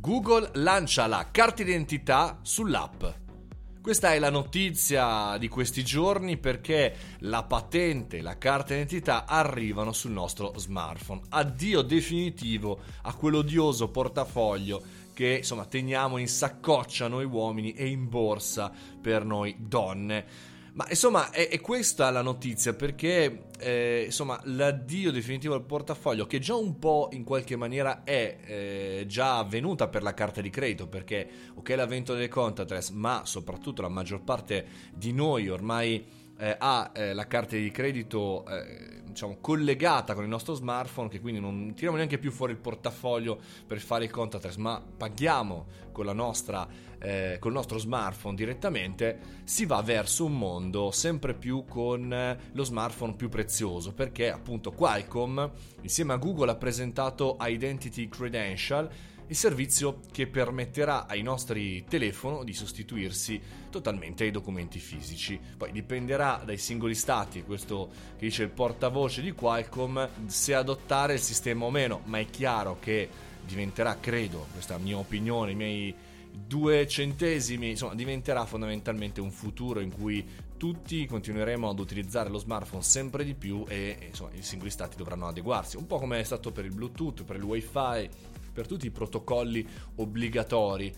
Google lancia la carta d'identità sull'app. Questa è la notizia di questi giorni perché la patente e la carta d'identità arrivano sul nostro smartphone. Addio definitivo a quell'odioso portafoglio che insomma teniamo in saccoccia noi uomini e in borsa per noi donne. Ma insomma è, è questa la notizia perché eh, insomma l'addio definitivo del portafoglio che già un po' in qualche maniera è eh, già avvenuta per la carta di credito perché ok l'avvento delle contactless ma soprattutto la maggior parte di noi ormai eh, ha eh, la carta di credito eh, diciamo, collegata con il nostro smartphone, che quindi non tiriamo neanche più fuori il portafoglio per fare il contactless, ma paghiamo con, la nostra, eh, con il nostro smartphone direttamente, si va verso un mondo sempre più con eh, lo smartphone più prezioso, perché appunto Qualcomm insieme a Google ha presentato Identity Credential il servizio che permetterà ai nostri telefoni di sostituirsi totalmente ai documenti fisici. Poi dipenderà dai singoli stati, questo che dice il portavoce di Qualcomm, se adottare il sistema o meno, ma è chiaro che diventerà, credo, questa è la mia opinione, i miei due centesimi, insomma, diventerà fondamentalmente un futuro in cui tutti continueremo ad utilizzare lo smartphone sempre di più e insomma, i singoli stati dovranno adeguarsi, un po' come è stato per il Bluetooth, per il WiFi, per tutti i protocolli obbligatori.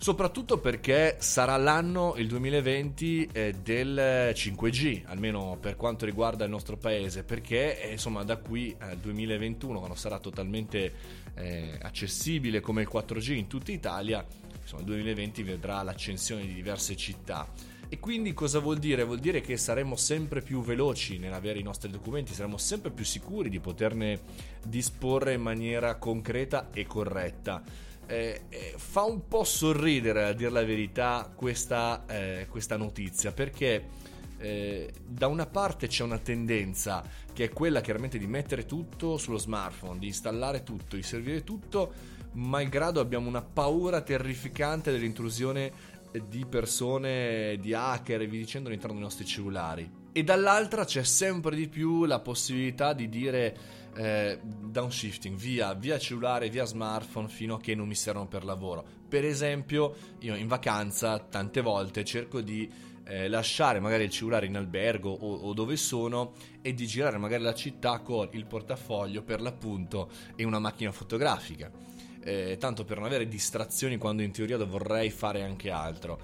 Soprattutto perché sarà l'anno, il 2020, eh, del 5G, almeno per quanto riguarda il nostro paese, perché eh, insomma da qui al 2021, quando sarà totalmente eh, accessibile come il 4G in tutta Italia, insomma il 2020 vedrà l'accensione di diverse città. E quindi cosa vuol dire? Vuol dire che saremo sempre più veloci nell'avere i nostri documenti, saremo sempre più sicuri di poterne disporre in maniera concreta e corretta. Eh, eh, fa un po' sorridere, a dire la verità, questa, eh, questa notizia, perché eh, da una parte c'è una tendenza che è quella chiaramente di mettere tutto sullo smartphone, di installare tutto, di servire tutto, malgrado abbiamo una paura terrificante dell'intrusione di persone, di hacker e vi dicendo all'interno dei nostri cellulari. E dall'altra c'è sempre di più la possibilità di dire eh, downshifting via, via cellulare, via smartphone fino a che non mi servono per lavoro. Per esempio, io in vacanza tante volte cerco di eh, lasciare magari il cellulare in albergo o, o, dove sono e di girare magari la città con il portafoglio per l'appunto e una macchina fotografica eh, tanto per non avere distrazioni quando in teoria vorrei fare anche altro.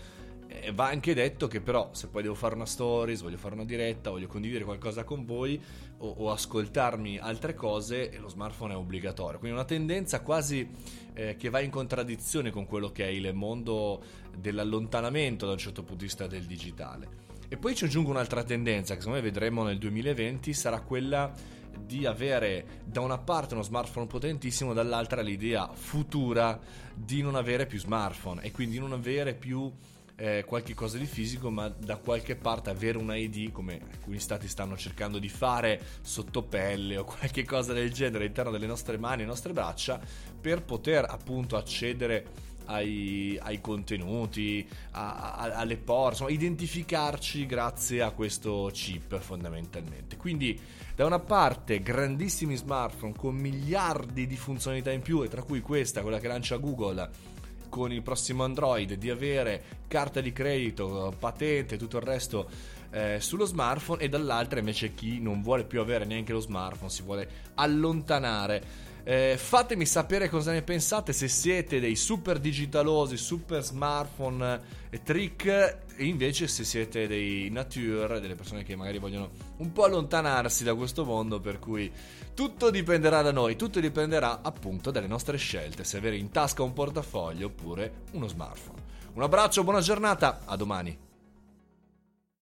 Eh, va anche detto che però se poi devo fare una stories, voglio fare una diretta, voglio condividere qualcosa con voi o, o ascoltarmi altre cose, lo smartphone è obbligatorio. Quindi una tendenza quasi eh, che va in contraddizione con quello che è il mondo dell'allontanamento da un certo punto di vista del digitale. E poi ci aggiungo un'altra tendenza che secondo me vedremo nel 2020, sarà quella di avere da una parte uno smartphone potentissimo, dall'altra l'idea futura di non avere più smartphone e quindi non avere più eh, qualche cosa di fisico, ma da qualche parte avere un ID come alcuni stati stanno cercando di fare sotto pelle o qualche cosa del genere all'interno delle nostre mani e nostre braccia per poter appunto accedere ai, ai contenuti, a, a, alle porte, insomma, identificarci grazie a questo chip fondamentalmente. Quindi, da una parte, grandissimi smartphone con miliardi di funzionalità in più, e tra cui questa, quella che lancia Google con il prossimo Android, di avere carta di credito, patente, tutto il resto eh, sullo smartphone, e dall'altra invece chi non vuole più avere neanche lo smartphone, si vuole allontanare eh, fatemi sapere cosa ne pensate, se siete dei super digitalosi, super smartphone e trick, e invece se siete dei nature, delle persone che magari vogliono un po' allontanarsi da questo mondo, per cui tutto dipenderà da noi, tutto dipenderà appunto dalle nostre scelte, se avere in tasca un portafoglio oppure uno smartphone. Un abbraccio, buona giornata, a domani.